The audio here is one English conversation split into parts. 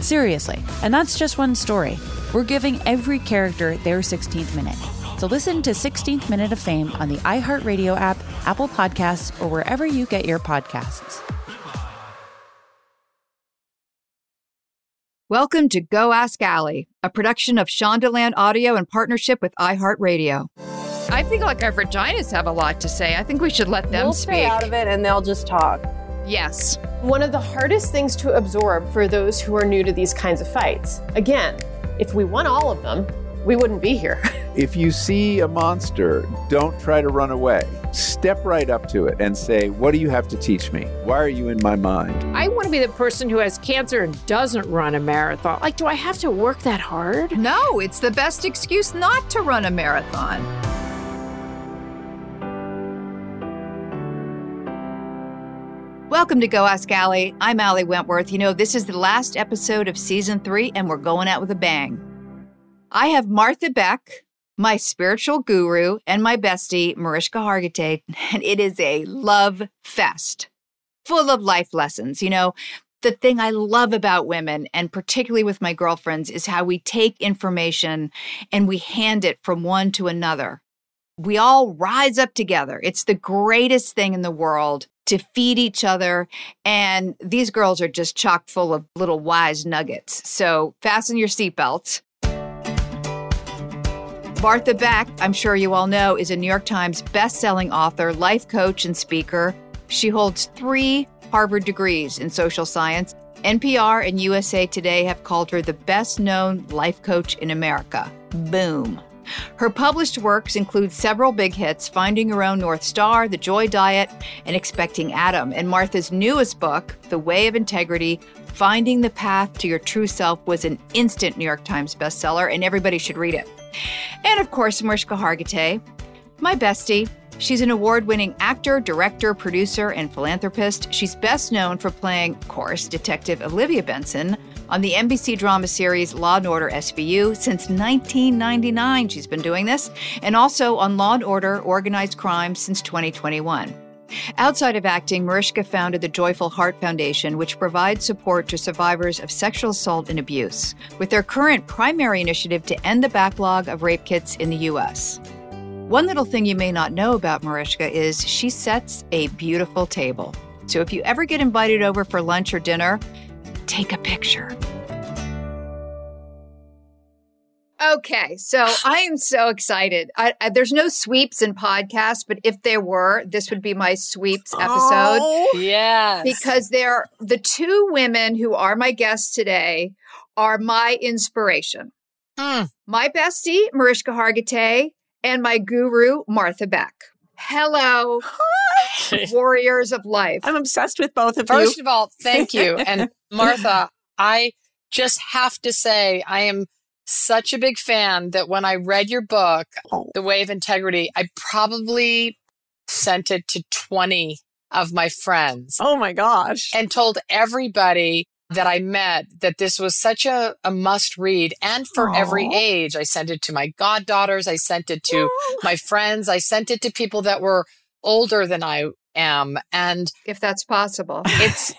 Seriously, and that's just one story. We're giving every character their 16th minute. So listen to 16th Minute of Fame on the iHeartRadio app, Apple Podcasts, or wherever you get your podcasts. Welcome to Go Ask Ali, a production of Shondaland Audio in partnership with iHeartRadio. I think like our vaginas have a lot to say. I think we should let them we'll speak. stay out of it and they'll just talk. Yes. One of the hardest things to absorb for those who are new to these kinds of fights. Again, if we won all of them, we wouldn't be here. If you see a monster, don't try to run away. Step right up to it and say, What do you have to teach me? Why are you in my mind? I want to be the person who has cancer and doesn't run a marathon. Like, do I have to work that hard? No, it's the best excuse not to run a marathon. Welcome to Go Ask Ali. I'm Ali Wentworth. You know, this is the last episode of season three, and we're going out with a bang. I have Martha Beck, my spiritual guru, and my bestie, Mariska Hargitay, and it is a love fest full of life lessons. You know, the thing I love about women, and particularly with my girlfriends, is how we take information and we hand it from one to another. We all rise up together. It's the greatest thing in the world to feed each other. And these girls are just chock full of little wise nuggets. So fasten your seatbelts. Martha Beck, I'm sure you all know, is a New York Times best-selling author, life coach, and speaker. She holds three Harvard degrees in social science. NPR and USA Today have called her the best known life coach in America. Boom. Her published works include several big hits Finding Your Own North Star, The Joy Diet, and Expecting Adam. And Martha's newest book, The Way of Integrity Finding the Path to Your True Self, was an instant New York Times bestseller, and everybody should read it. And of course, Mariska Hargitay, my bestie. She's an award winning actor, director, producer, and philanthropist. She's best known for playing, of course, Detective Olivia Benson on the NBC drama series Law and Order SVU since 1999. She's been doing this, and also on Law and Order Organized Crime since 2021. Outside of acting, Mariska founded the Joyful Heart Foundation, which provides support to survivors of sexual assault and abuse, with their current primary initiative to end the backlog of rape kits in the U.S. One little thing you may not know about Mariska is she sets a beautiful table. So if you ever get invited over for lunch or dinner, take a picture. Okay, so I am so excited. I, I, there's no sweeps in podcasts, but if there were, this would be my sweeps episode. Oh, yes. Because they're the two women who are my guests today are my inspiration. Mm. My bestie, Mariska Hargitay, and my guru, Martha Beck. Hello, warriors of life. I'm obsessed with both of First you. of all, thank you. And Martha, I just have to say, I am such a big fan that when I read your book, Oh. The Way of Integrity, I probably sent it to 20 of my friends Oh my gosh. and told everybody that I met that this was such a, a must read and for every age. I sent it to my goddaughters. I sent it to my friends. I sent it to people that were older than I am. And if that's possible, it's,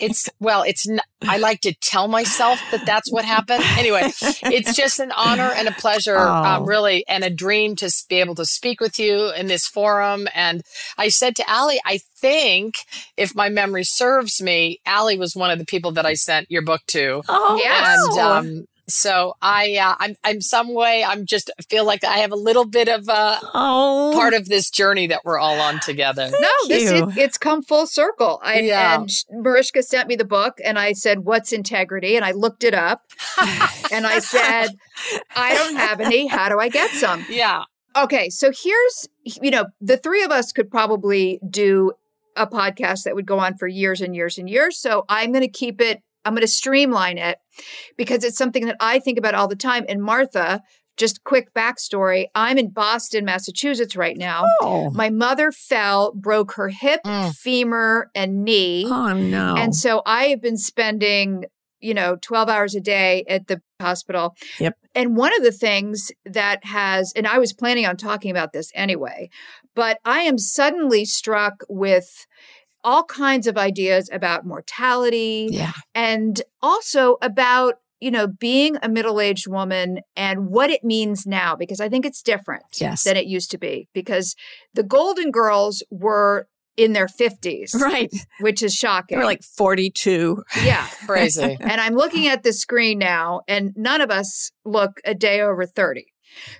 it's, well, it's, n- I like to tell myself that that's what happened. Anyway, it's just an honor and a pleasure, um, Oh. really, and a dream to be able to speak with you in this forum. And I said to Ali, I think if my memory serves me, Ali was one of the people that I sent your book to. Oh, Yes. And, um, so I, uh, I'm, I'm some way, I'm just feel like I have a little bit of uh, oh, part of this journey that we're all on together. no, this you. it, it's come full circle. I, Yeah. And Mariska sent me the book, and I said, "What's integrity?" And I looked it up, and I said, "I don't have any. How do I get some?" Yeah. Okay, so here's you know the three of us could probably do a podcast that would go on for years and years and years. So I'm going to keep it. I'm going to streamline it because it's something that I think about all the time. And Martha, just quick backstory: I'm in Boston, Massachusetts right now. Oh, My mother fell, broke her hip, Mm. femur, and knee. oh no. And so I have been spending, you know, 12 hours a day at the hospital. Yep. And one of the things that has, and I was planning on talking about this anyway, but I am suddenly struck with all kinds of ideas about mortality yeah. and also about you know being a middle-aged woman and what it means now because i think it's different Yes. than it used to be because the golden girls were in their 50s Right. which is shocking We're like 42. yeah Crazy. and i'm looking at the screen now and none of us look a day over 30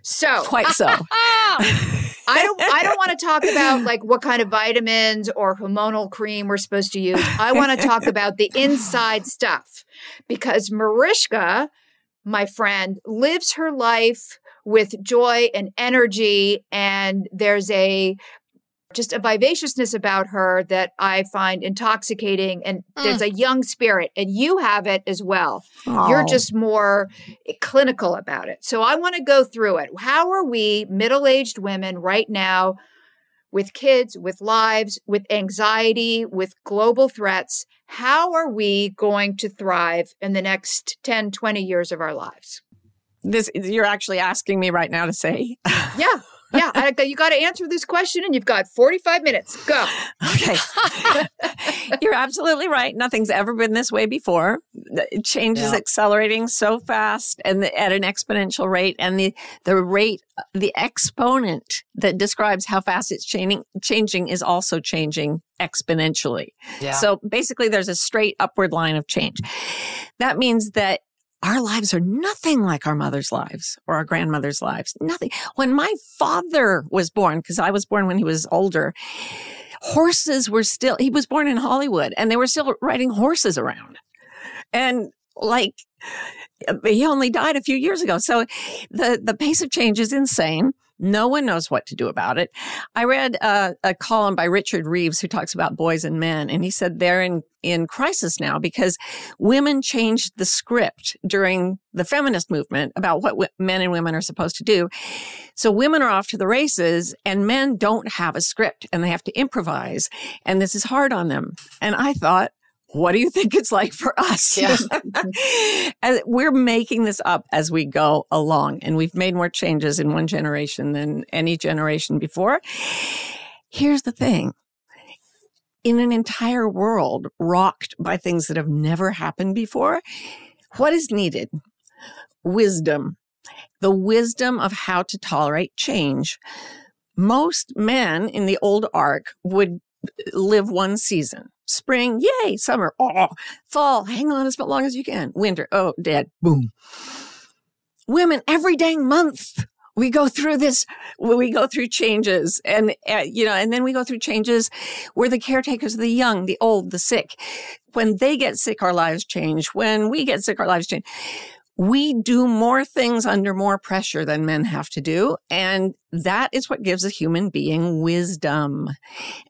so Quite so. I don't I don't want to talk about like what kind of vitamins or hormonal cream we're supposed to use. I want to talk about the inside stuff because Mariska, my friend, lives her life with joy and energy and there's a just a vivaciousness about her that I find intoxicating and there's mm. a young spirit and you have it as well. You're just more eh, clinical about it. So I want to go through it. How are we, middle aged women, right now, with kids, with lives, with anxiety, with global threats? How are we going to thrive in the next 10, 20 years of our lives? this you're actually asking me right now to say. Yeah. Yeah. I, you got to answer this question and you've got 45 minutes. Go. Okay. You're absolutely right. Nothing's ever been this way before. Change is Yeah. accelerating so fast and the, at an exponential rate. And the, the rate, the exponent that describes how fast it's changing, changing is also changing exponentially. Yeah. So basically, there's a straight upward line of change. That means that our lives are nothing like our mother's lives or our grandmother's lives. Nothing. When my father was born, because I was born when he was older, horses were still, he was born in Hollywood and they were still riding horses around. And like, he only died a few years ago. So the, the pace of change is insane. No one knows what to do about it. I read uh, a column by Richard Reeves who talks about boys and men, and he said they're in, in crisis now because women changed the script during the feminist movement about what w- men and women are supposed to do. So women are off to the races, and men don't have a script and they have to improvise, and this is hard on them. And I thought, what do you think it's like for us? Yeah. And we're making this up as we go along, and we've made more changes in one generation than any generation before. Here's the thing. In an entire world rocked by things that have never happened before, what is needed? Wisdom. The wisdom of how to tolerate change. Most men in the old ark would live one season. Spring, yay, summer, oh, fall, hang on as long as you can. Winter, oh, dead, boom. Women, every dang month, we go through this, we go through changes and, uh, you know, and then we go through changes. We're the caretakers of the young, the old, the sick. When they get sick, our lives change. When we get sick, our lives change. We do more things under more pressure than men have to do. And that is what gives a human being wisdom.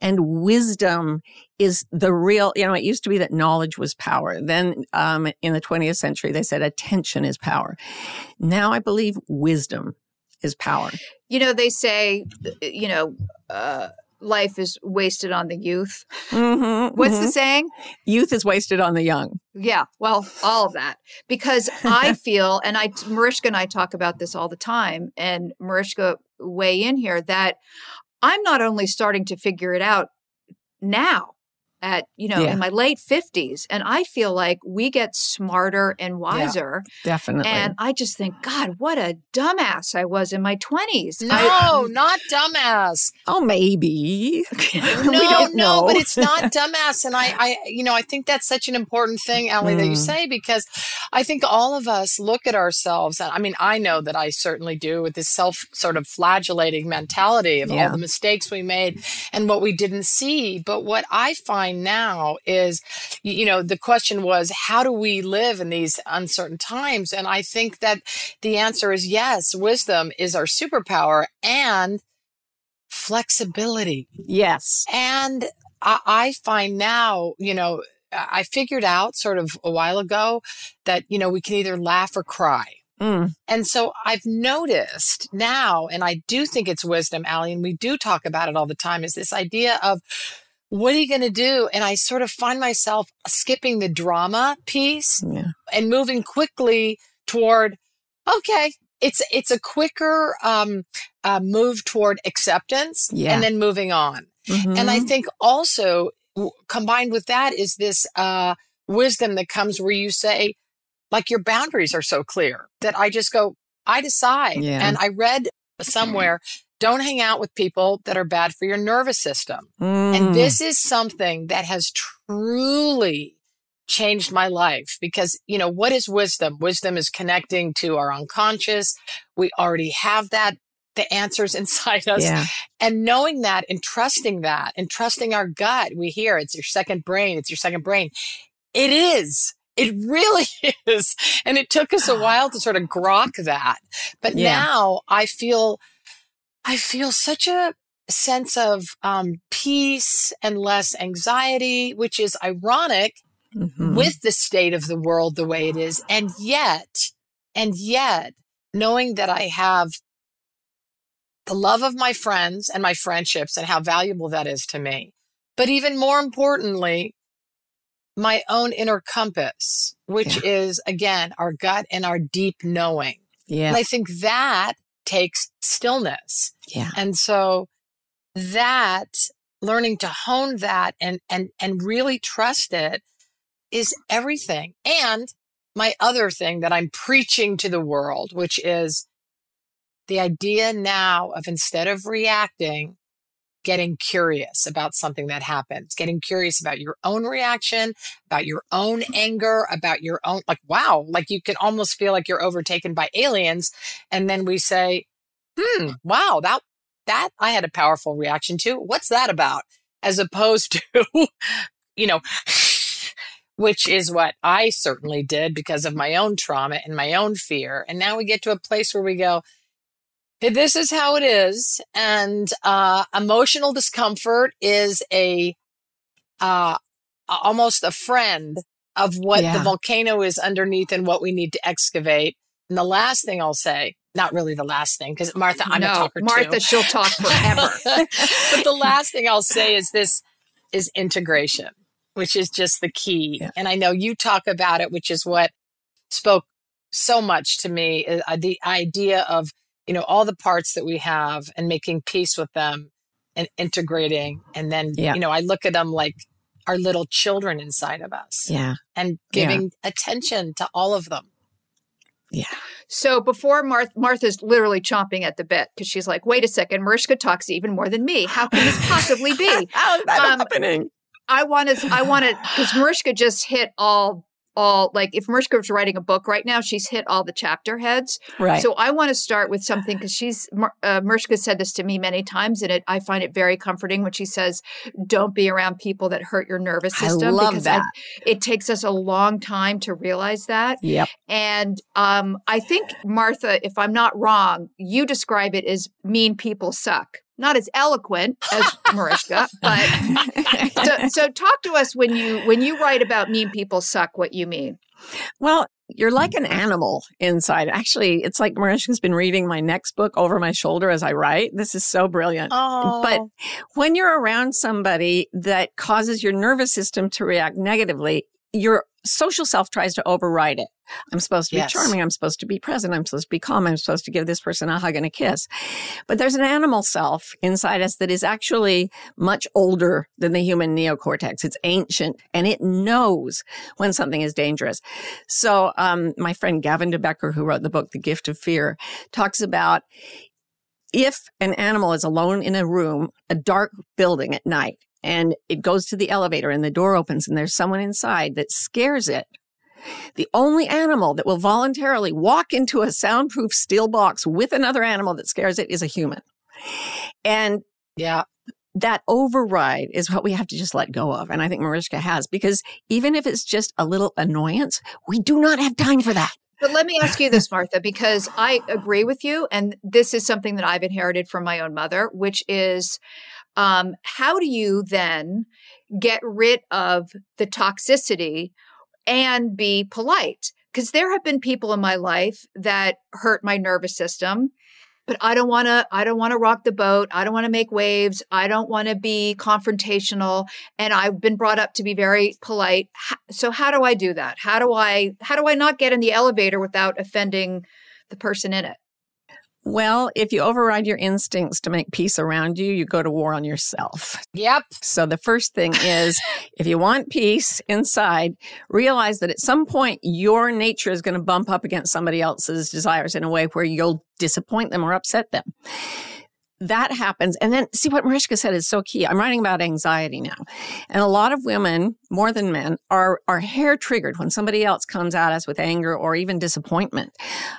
And wisdom is the real, you know, it used to be that knowledge was power. Then um, in the 20th century, they said attention is power. Now I believe wisdom is power. You know, they say, you know, uh, life is wasted on the youth. Mhm, What's mhm. the saying? Youth is wasted on the young. Yeah, well, all of that. Because I feel, and I, Mariska and I talk about this all the time, and Mariska weigh in here that I'm not only starting to figure it out now at you know Yeah. in my late 50s and i feel like we get smarter and wiser Definitely. and i just think god what a dumbass i was in my 20s No, I- not dumbass. oh, maybe. No, we don't no, but it's not dumbass. And I, I, you know, I think that's such an important thing, Ellie, that you Mm. say, because I think all of us look at ourselves. And I mean, I know that I certainly do with this self sort of flagellating mentality of all the mistakes we made and what we didn't see. But what I find now is, you know, the question was, how do we live in these uncertain times? And I think that the answer is yes, wisdom is our superpower and flexibility. yes. And I, I find now, you know, I I figured out sort of a while ago that, you know, we can either laugh or cry. Mm. And so I've noticed now, and I do think it's wisdom, Ali, and we do talk about it all the time, is this idea of what are you going to do? And I sort of find myself skipping the drama piece Yeah. and moving quickly toward, okay, it's it's a quicker um, uh, move toward acceptance Yeah. and then moving on. And I Mhm. think also w- combined with that is this uh, wisdom that comes where you say, like, your boundaries are so clear that I just go, I decide. Yeah. And I read somewhere, don't hang out with people that are bad for your nervous system. Mm. And this is something that has truly changed my life because, you know, what is wisdom? Wisdom is connecting to our unconscious. We already have that, the answers inside us. Yeah. And knowing that and trusting that and trusting our gut, we hear it's your second brain, it's your second brain. It is. It really is. And it took us a while to sort of grok that. But Yeah. now I feel, I feel such a sense of um, peace and less anxiety, which is ironic Mhm. with the state of the world the way it is. And yet, and yet, knowing that I have the love of my friends and my friendships and how valuable that is to me. But even more importantly, my own inner compass, which is again our gut and our deep knowing. yeah. And I think that takes stillness. yeah. And so that learning to hone that and and and really trust it is everything. And my other thing that I'm preaching to the world, which is the idea now of instead of reacting, getting curious about something that happens, getting curious about your own reaction, about your own anger, about your own, like, wow, like you can almost feel like you're overtaken by aliens. And then we say, hmm, wow, that, that I had a powerful reaction to. What's that about? As opposed to, you know, which is what I certainly did because of my own trauma and my own fear. And now we get to a place where we go, "Hey, this is how it is. And uh, emotional discomfort is a uh, almost a friend of what the volcano is underneath and what we need to excavate. And the last thing I'll say, not really the last thing, because Martha, I'm a no, talker Martha, too. she'll talk forever. but the last thing I'll say is this is integration, which is just the key. Yeah. And I know you talk about it, which is what spoke so much to me uh, the idea of, you know, all the parts that we have and making peace with them and integrating. And then, Yeah. you know, I look at them like our little children inside of us Yeah. and Yeah. giving attention to all of them. Yeah. So before Martha, Martha's literally chomping at the bit because she's like, wait a second, Mariska talks even more than me. How can this possibly be? How's that Um, happening? I want to, I want to, because Mariska just hit all, all like if was writing a book right now, she's hit all the chapter heads. Right. So I want to start with something because she's uh, Mariska said this to me many times, and it I find it very comforting when she says, "Don't be around people that hurt your nervous system." I system." love because that. it takes us a long time to realize that. yep. And um, I think, Martha, if I'm not wrong, you describe it as mean people suck. Not as eloquent as Mariska, but so, so talk to us when you when you write about mean people suck. What you mean? Well, you're like an animal inside. Actually, it's like Mariska's been reading my next book over my shoulder as I write. This is so brilliant. Oh, But when you're around somebody that causes your nervous system to react negatively, you're social self tries to override it. I'm supposed to be Yes. charming. I'm supposed to be present. I'm supposed to be calm. I'm supposed to give this person a hug and a kiss. But there's an animal self inside us that is actually much older than the human neocortex. It's ancient and it knows when something is dangerous. So, um, my friend Gavin de Becker, who wrote the book, The Gift of Fear, talks about if an animal is alone in a room, a dark building at night, and it goes to the elevator and the door opens and there's someone inside that scares it, the only animal that will voluntarily walk into a soundproof steel box with another animal that scares it is a human. And Yeah. that override is what we have to just let go of. And I think Mariska has, because even if it's just a little annoyance, we do not have time for that. But let me ask you this, Martha, because I agree with you. And this is something that I've inherited from my own mother, which is um, how do you then get rid of the toxicity and be polite? Because there have been people in my life that hurt my nervous system. But I don't want to. I don't want to rock the boat. I don't want to make waves. I don't want to be confrontational. And I've been brought up to be very polite. So how do I do that? How do I? How do I not get in the elevator without offending the person in it? Well, if you override your instincts to make peace around you, you go to war on yourself. Yep. So the first thing is if you want peace inside, realize that at some point your nature is going to bump up against somebody else's desires in a way where you'll disappoint them or upset them. That happens. And then see what Mariska said is so key. I'm writing about anxiety now. And a lot of women, more than men, are, are hair triggered when somebody else comes at us with anger or even disappointment.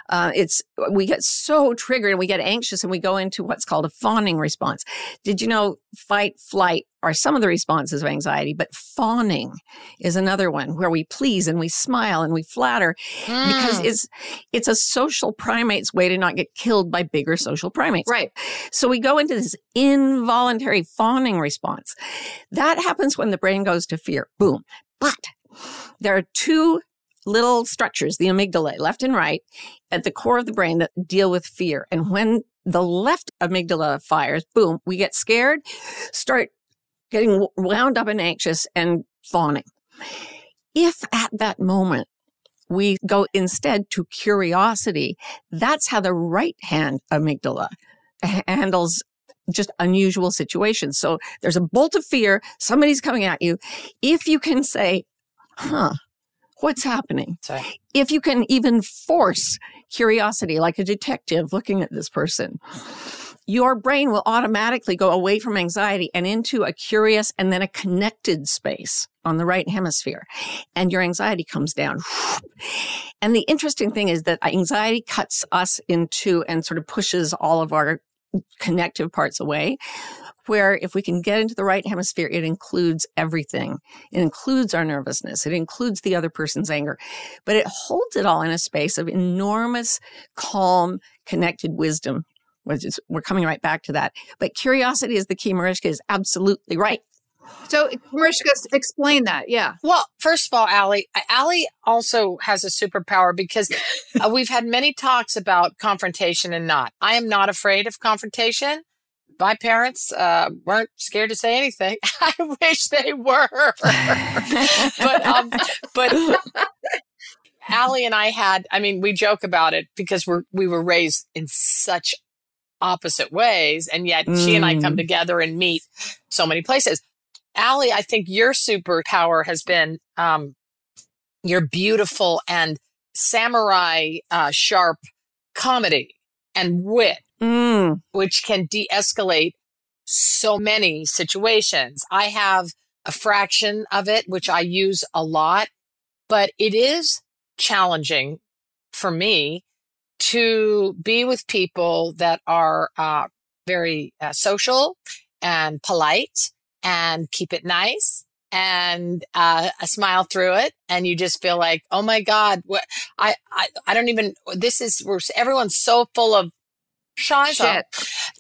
Uh, it's, we get so triggered and we get anxious and we go into what's called a fawning response. Did you know fight, flight are some of the responses of anxiety, but fawning is another one where we please and we smile and we flatter because Mm. it's, it's a social primate's way to not get killed by bigger social primates. Right. So we go into this involuntary fawning response. That happens when the brain goes to fear. Boom. But there are two little structures, the amygdala, left and right, at the core of the brain that deal with fear. And when the left amygdala fires, boom, we get scared, start getting wound up and anxious and fawning. If at that moment we go instead to curiosity, that's how the right hand amygdala handles just unusual situations. So there's a bolt of fear, somebody's coming at you. If you can say, huh, what's happening? Sorry. If you can even force curiosity, like a detective looking at this person, your brain will automatically go away from anxiety and into a curious and then a connected space on the right hemisphere. And your anxiety comes down. And the interesting thing is that anxiety cuts us into and sort of pushes all of our connective parts away. Where if we can get into the right hemisphere, it includes everything. It includes our nervousness. It includes the other person's anger, but it holds it all in a space of enormous, calm, connected wisdom. Which is, we're coming right back to that. But curiosity is the key. Mariska is absolutely right. So, Mariska, explain that. Yeah. Well, first of all, Ali, Ali also has a superpower because uh, we've had many talks about confrontation and not. I am not afraid of confrontation. My parents uh, weren't scared to say anything. I wish they were. but um, but Ali and I had, I mean, we joke about it because we're we were raised in such opposite ways, and yet she and I come Mm. together and meet so many places. Ali, I think your superpower has been um, your beautiful and samurai uh, sharp comedy and wit, Mm. which can de escalate so many situations. I have a fraction of it, which I use a lot, but it is challenging for me to be with people that are uh, very uh, social and polite and keep it nice and uh, a smile through it and you just feel like oh my god what I, I i don't even this is we're everyone's so full of Shit.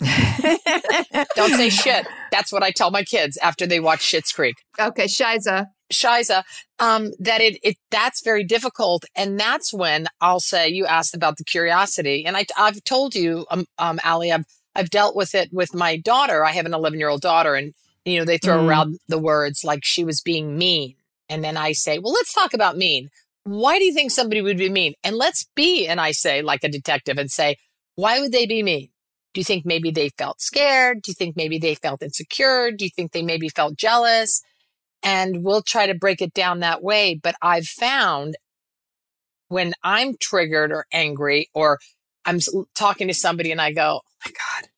don't say shit that's what i tell my kids after they watch Schitt's creek Okay, Shiza. Shiza, um, that it, it that's very difficult, and that's when I'll say you asked about the curiosity, and I I've told you, um, um, Ali, I've I've dealt with it with my daughter. I have an 11 year old daughter, and you know they throw Mm. around the words like she was being mean, And then I say, well, let's talk about mean. Why do you think somebody would be mean? And let's be, and I say, like a detective and say, why would they be mean? Do you think maybe they felt scared? Do you think maybe they felt insecure? Do you think they maybe felt jealous? And we'll try to break it down that way. But I've found when I'm triggered or angry, or I'm talking to somebody and I go, oh my God,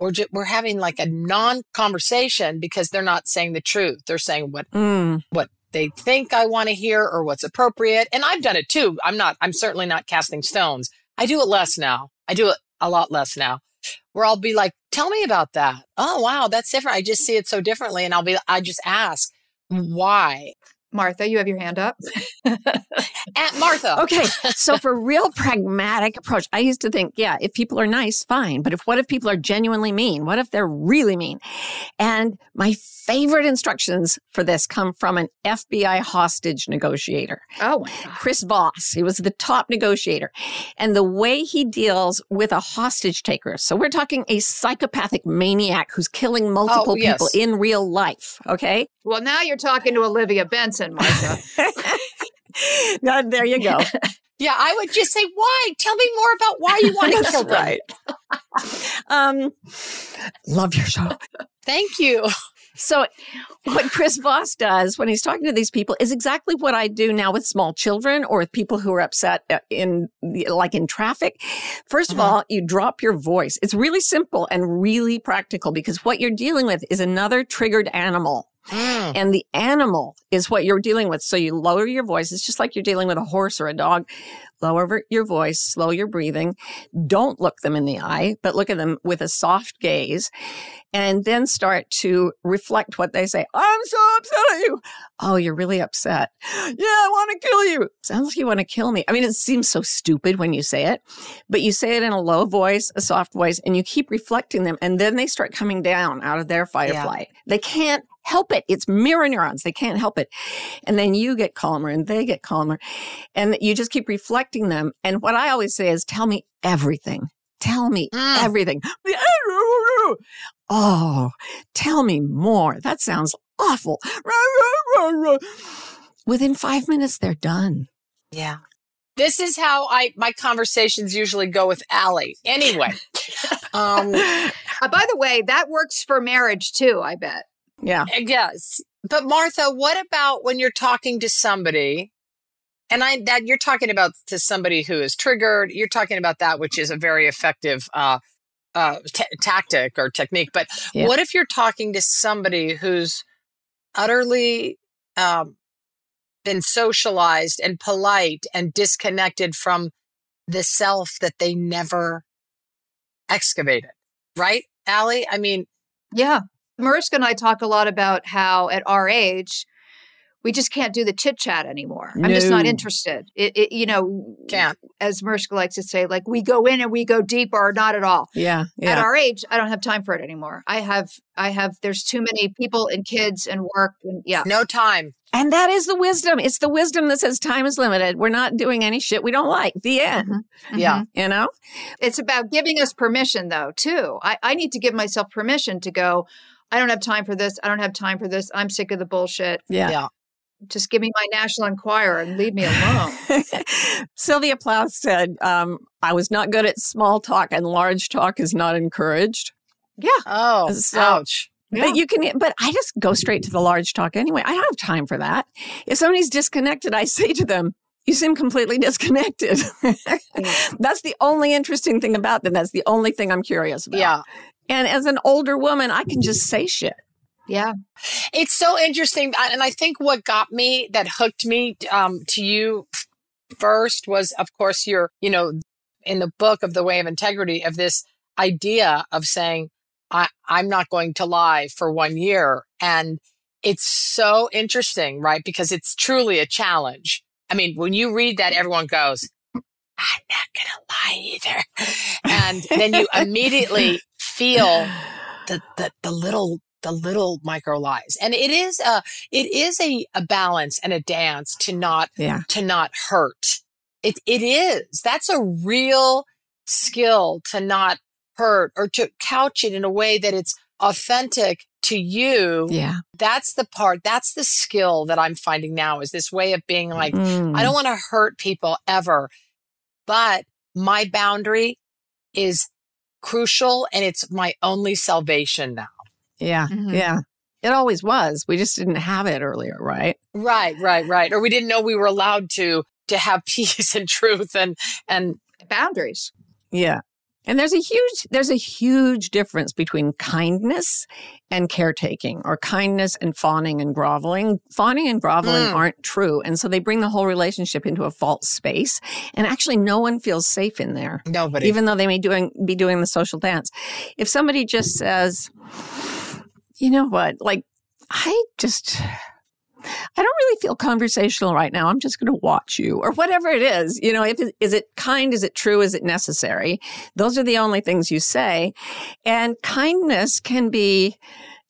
we're, just, we're having like a non conversation because they're not saying the truth. They're saying what, Mm. what they think I want to hear or what's appropriate. And I've done it too. I'm not, I'm certainly not casting stones. I do it less now. I do it a lot less now where I'll be like, tell me about that. Oh, wow, that's different. I just see it so differently. And I'll be, I just ask why. Martha, you have your hand up. Aunt Martha. Okay, so for real pragmatic approach, I used to think, yeah, if people are nice, fine. But if what if people are genuinely mean? What if they're really mean? And my favorite instructions for this come from an FBI hostage negotiator. Oh my God. Chris Voss. He was the top negotiator. And the way he deals with a hostage taker. So we're talking a psychopathic maniac who's killing oh, multiple Oh, yes. people in real life. Okay. Well, now you're talking to Olivia Benson, Martha. now, there you go. Yeah, I would just say, why? Tell me more about why you want to kill them. right. um, love your show. Thank you. So, what Chris Voss does when he's talking to these people is exactly what I do now with small children or with people who are upset uh, in, like in traffic. 1st of Uh-huh. all, you drop your voice. It's really simple and really practical because what you're dealing with is another triggered animal. Mm. And the animal is what you're dealing with. So you lower your voice. It's just like you're dealing with a horse or a dog. Lower your voice, slow your breathing. Don't look them in the eye, but look at them with a soft gaze and then start to reflect what they say. I'm so upset at you. Oh, you're really upset. Yeah, I want to kill you. Sounds like you want to kill me. I mean, it seems so stupid when you say it, but you say it in a low voice, a soft voice, and you keep reflecting them. And then they start coming down out of their fight or Yeah. flight. They can't help it. It's mirror neurons. They can't help it. And then you get calmer and they get calmer. And you just keep reflecting them. And what I always say is, tell me everything. Tell me Mm. everything. Oh, tell me more. That sounds awful. Within five minutes, they're done. Yeah. This is how I my conversations usually go with Ali. Anyway, um, Uh, by the way, that works for marriage too, I bet. Yeah. yes. But Martha, what about when you're talking to somebody, and I that you're talking about to somebody who is triggered? You're talking about that, which is a very effective uh, uh, t- tactic or technique. But Yeah. what if you're talking to somebody who's utterly um, been socialized and polite and disconnected from the self that they never excavated, right, Ali? I mean, Yeah. Mariska and I talk a lot about how at our age, we just can't do the chit chat anymore. I'm just not interested. It, it, you know, can't. as Mariska likes to say, like we go in and we go deep or not at all. Yeah. At our age, I don't have time for it anymore. I have, I have, there's too many people and kids and work. And yeah. No time. And that is the wisdom. It's the wisdom that says time is limited. We're not doing any shit we don't like. The end. Mhm. Yeah. You know? It's about giving us permission, though, too. I, I need to give myself permission to go, I don't have time for this. I don't have time for this. I'm sick of the bullshit. Yeah. Yeah. Just give me my National Enquirer and leave me alone. Sylvia Plath said, um, I was not good at small talk and large talk is not encouraged. yeah. Oh, So- ouch. But you can, but I just go straight to the large talk anyway. I don't have time for that. If somebody's disconnected, I say to them, you seem completely disconnected. That's the only interesting thing about them. That's the only thing I'm curious about. Yeah. And as an older woman, I can just say shit. Yeah. It's so interesting. And I think what got me, that hooked me um, to you first was, of course, your, you know, in the book of The Way of Integrity, of this idea of saying, I, I'm not going to lie for one year. And it's so interesting, right? Because it's truly a challenge. I mean, when you read that, everyone goes, I'm not going to lie either. And then you immediately feel the, the, the little, the little micro lies. And it is a, it is a, a balance and a dance to not, Yeah. to not hurt. It, it is. That's a real skill to not hurt or to couch it in a way that it's authentic to you, Yeah. that's the part, that's the skill that I'm finding now is this way of being like, Mm. I don't want to hurt people ever, but my boundary is crucial and it's my only salvation now. Yeah. Mhm. Yeah. It always was. We just didn't have it earlier, right? Right, right, right. Or we didn't know we were allowed to to have peace and truth and and Boundaries. Yeah. And there's a huge there's a huge difference between kindness and caretaking or kindness and fawning and groveling. Fawning and groveling Mm. aren't true. And so they bring the whole relationship into a false space. And actually no one feels safe in there. nobody. Even though they may doing be doing the social dance. If somebody just says, you know what, like I just I don't really feel conversational right now. I'm just going to watch you or whatever it is. You know, if it, is it kind? Is it true? Is it necessary? Those are the only things you say. And kindness can be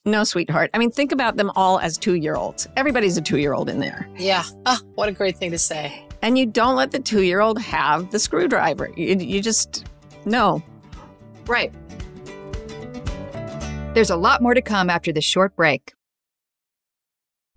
no, sweetheart. I mean, think about them all as two year olds. Everybody's a two year old in there. yeah. Ah, what a great thing to say. And you don't let the two year old have the screwdriver. You, you just, no. Right. There's a lot more to come after this short break.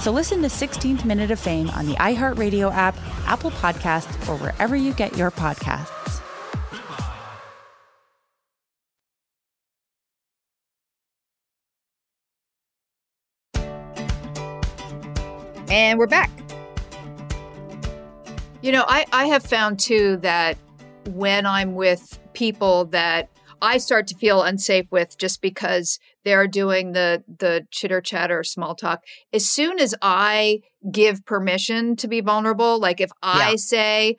So listen to 16th Minute of Fame on the iHeartRadio app, Apple Podcasts, or wherever you get your podcasts. And we're back. You know, I, I have found too that when I'm with people that I start to feel unsafe with just because they're doing the the chitter chatter small talk. As soon as I give permission to be vulnerable, like if I Yeah. say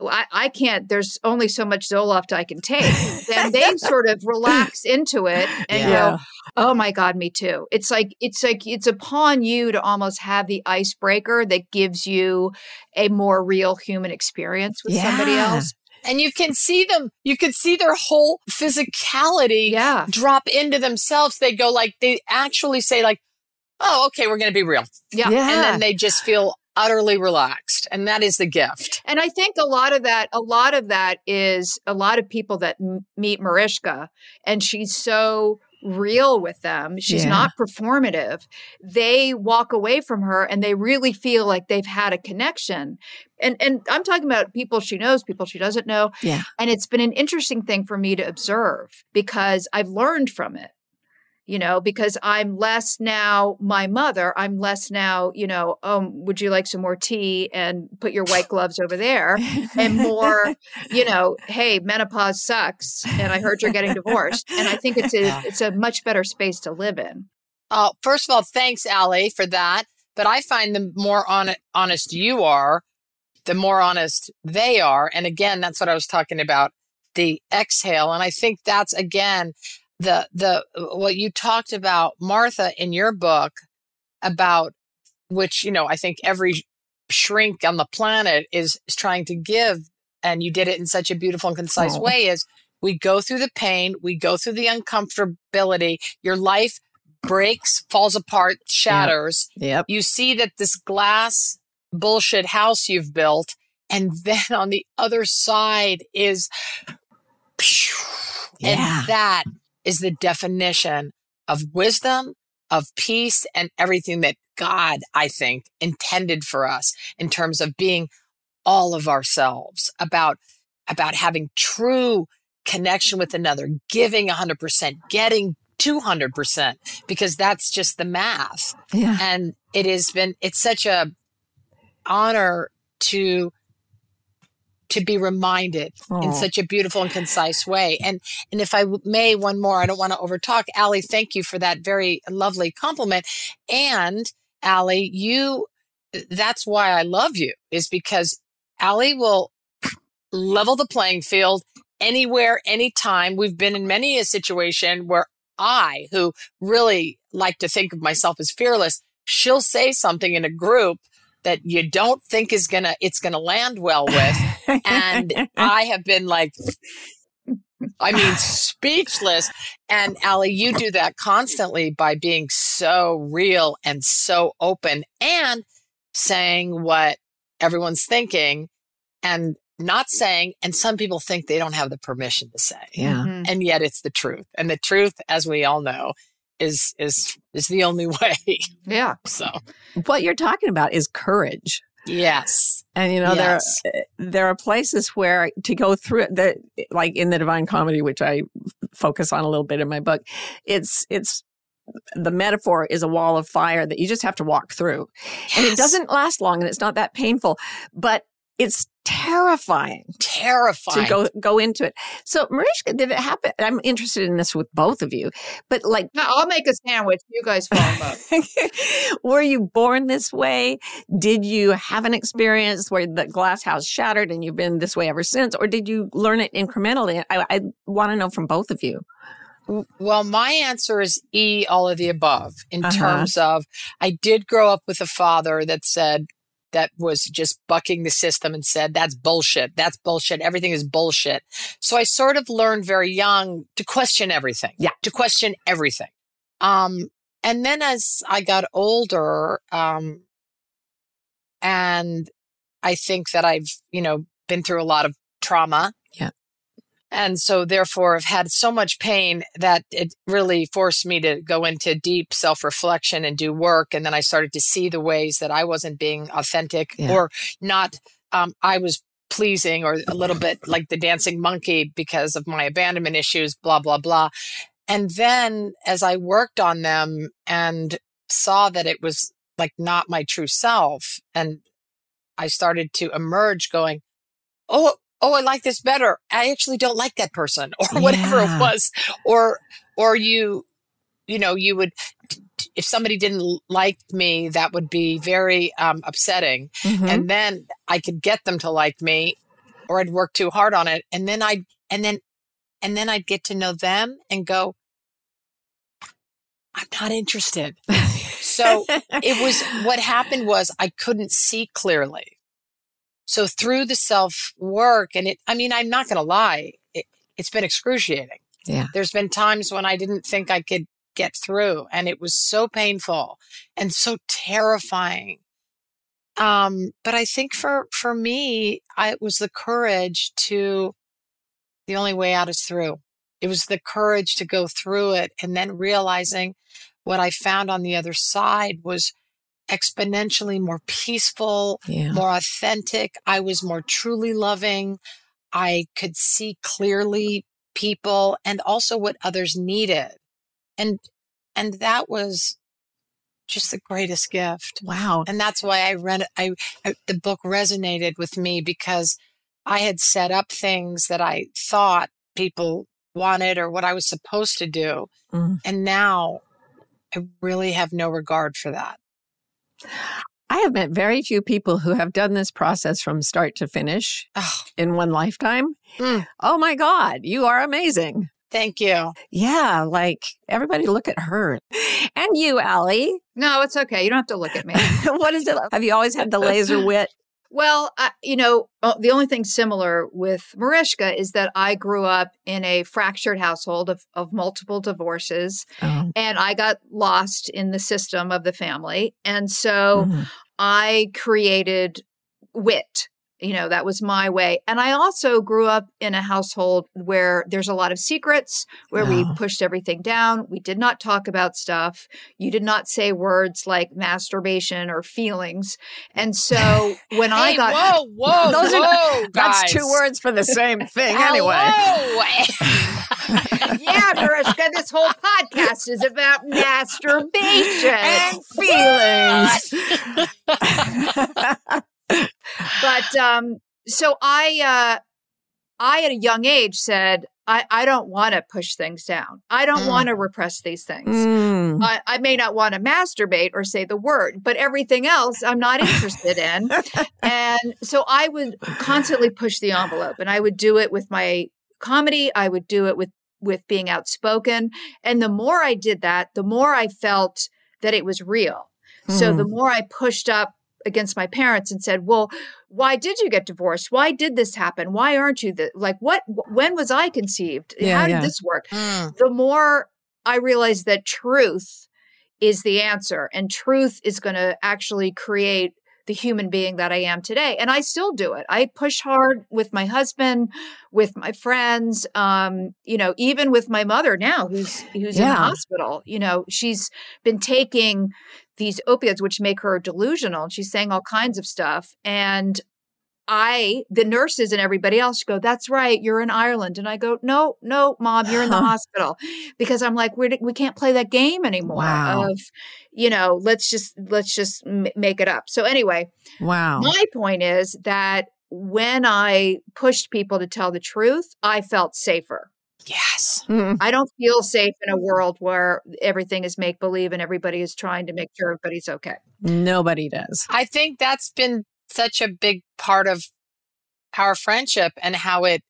I, I can't, there's only so much Zoloft I can take, then they sort of relax into it and Yeah. go, Oh my God, me too. It's like it's like it's upon you to almost have the icebreaker that gives you a more real human experience with somebody else. And you can see them you can see their whole physicality Yeah. drop into themselves they go like they actually say like oh okay we're going to be real Yeah. Yeah. and then they just feel utterly relaxed and that is the gift And I think a lot of that, a lot of that is a lot of people that m- meet Mariska and she's so real with them. She's Yeah. not performative. They walk away from her and they really feel like they've had a connection. And and I'm talking about people she knows, people she doesn't know. Yeah. And it's been an interesting thing for me to observe because I've learned from it. You know, because I'm less now my mother. I'm less now, you know, um, would you like some more tea and put your white gloves over there? And more, you know, hey, menopause sucks. And I heard you're getting divorced. And I think it's a it's a much better space to live in. uh, first of all thanks Ali, for that but i find the more on- honest you are the more honest they are and again that's what i was talking about the exhale and i think that's again the the what you talked about martha in your book about which you know i think every shrink on the planet is, is trying to give and you did it in such a beautiful and concise Oh. way is we go through the pain we go through the uncomfortability your life breaks falls apart shatters Yep. you see that this glass bullshit house you've built and then on the other side is Yeah. and that is the definition of wisdom of peace and everything that god i think intended for us in terms of being all of ourselves about about having true connection with another giving 100% getting 200% because that's just the math Yeah. and it has been it's such a honor to to be reminded in such a beautiful and concise way. And and if I may one more i don't want to overtalk. Ali thank you for that very lovely compliment. And Ali you that's why i love you is because Ali will level the playing field anywhere anytime. We've been in many a situation where i who really like to think of myself as fearless she'll say something in a group that you don't think is gonna it's gonna land well with and i have been like i mean speechless and ali you do that constantly by being so real and so open and saying what everyone's thinking and not saying and some people think they don't have the permission to say yeah. Mhm. and yet it's the truth and the truth as we all know is is is the only way Yeah. so What you're talking about is courage. yes And you know Yes. there there are places where to go through it that like in the divine comedy which I focus on a little bit in my book it's it's the metaphor is a wall of fire that you just have to walk through. And it doesn't last long and it's not that painful, but it's terrifying terrifying to go go into it. So Mariska, did it happen? I'm interested in this with both of you, but like No, I'll make a sandwich. You guys in love. were you born this way? Did you have an experience where the glass house shattered and you've been this way ever since? Or did you learn it incrementally? I, I want to know from both of you. Well, my answer is E, all of the above, in Uh-huh. terms of I did grow up with a father that said, that was just bucking the system and said, that's bullshit. That's bullshit. Everything is bullshit. So I sort of learned very young to question everything. Yeah. To question everything. Um, and then as I got older, um, and I think that I've, you know, been through a lot of trauma. And so therefore have had so much pain that it really forced me to go into deep self-reflection and do work. And then I started to see the ways that I wasn't being authentic Yeah. or not, um, I was pleasing or a little bit like the dancing monkey because of my abandonment issues, blah, blah, blah. And then as I worked on them and saw that it was like not my true self and I started to emerge going, Oh, oh, I like this better. I actually don't like that person or whatever Yeah. it was. Or, or you, you know, you would, if somebody didn't like me, that would be very um, upsetting. Mhm. And then I could get them to like me or I'd work too hard on it. And then I'd, and then, and then I'd get to know them and go, I'm not interested. so it was what happened was I couldn't see clearly. So through the self work, and it, I mean, I'm not going to lie, it, it's been excruciating. Yeah. There's been times when I didn't think I could get through, and it was so painful and so terrifying. Um, but I think for for me, I, it was the courage to. The only way out is through. It was the courage to go through it, and then realizing what I found on the other side was exponentially more peaceful, Yeah. more authentic. I was more truly loving. I could see clearly people and also what others needed. And and that was just the greatest gift. Wow. And that's why I read I, I the book resonated with me because I had set up things that I thought people wanted or what I was supposed to do. Mm. And now I really have no regard for that. I have met very few people who have done this process from start to finish Oh, in one lifetime. Mm. Oh my God, you are amazing. thank you. Yeah, like everybody look at her. And you, Ali. No, it's okay. You don't have to look at me. what is it? Have you always had the laser wit? Well, I, you know, the only thing similar with Mariska is that I grew up in a fractured household of, of multiple divorces, Oh. and I got lost in the system of the family. And so Mhm. I created wit. You know, that was my way. And I also grew up in a household where there's a lot of secrets, where we pushed everything down. We did not talk about stuff. You did not say words like masturbation or feelings. And so when I got whoa, whoa, Those are- whoa, That's two words for the same thing, anyway. Yeah, Mariska, this whole podcast is about masturbation. And feelings. But um so i uh i at a young age said i i don't want to push things down i don't Mm. want to repress these things Mm. I, I may not want to masturbate or say the word, but everything else I'm not interested in. and so I would constantly push the envelope and I would do it with my comedy. I would do it with, with being outspoken. And the more I did that, the more I felt that it was real. So the more I pushed up against my parents and said, well, why did you get divorced? Why did this happen? Why aren't you the, like, what, when was I conceived? Yeah, How did yeah. this work? Mm. the more I realized that truth is the answer and truth is going to actually create the human being that I am today. And I still do it. I push hard with my husband, with my friends, um, you know, even with my mother now who's who's in Yeah. hospital. You know, she's been taking these opiates which make her delusional. She's saying all kinds of stuff and I, the nurses and everybody else go, that's right, you're in Ireland. And I go, no, no, mom, you're in the hospital. Because I'm like, we're, we can't play that game anymore Wow. of, you know, let's just, let's just m- make it up. So anyway, Wow. my point is that when I pushed people to tell the truth, I felt safer. Yes. Mm. I don't feel safe in a world where everything is make believe and everybody is trying to make sure everybody's okay. Nobody does. I think that's been such a big part of our friendship and how it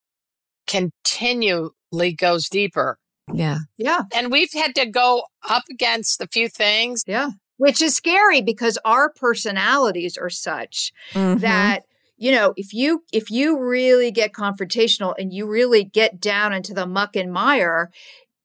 continually goes deeper. Yeah. Yeah. And we've had to go up against a few things. Yeah. Which is scary because our personalities are such Mhm. that you know if you if you really get confrontational and you really get down into the muck and mire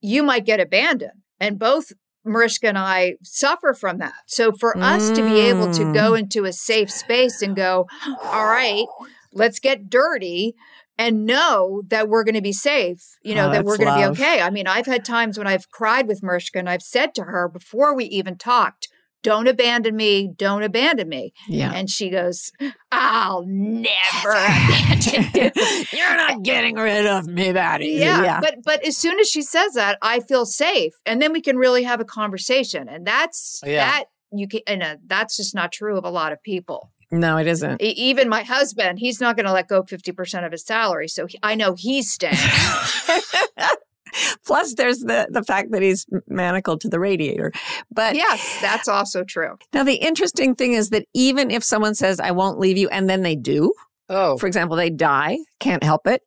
you might get abandoned. And both mariska and i suffer from that. So for us to be able to go mm. into a safe space and go all right let's get dirty and know that we're going to be safe you know Oh, that we're going to be okay. I mean i've had times when i've cried with mariska and i've said to her before we even talked don't abandon me don't abandon me Yeah. and she goes, I'll never abandon you. You're not getting rid of me that easy. Yeah, Yeah. But but as soon as she says that, I feel safe. And then we can really have a conversation. And that's Yeah. that you can and uh, that's just not true of a lot of people. no, it isn't. E- even my husband, he's not going to let go 50% of his salary. So he, I know he's staying. Plus, there's the the fact that he's manacled to the radiator. But yes, that's also true. now the interesting thing is that even if someone says, "I won't leave you," and then they do, Oh, for example, they die, can't help it,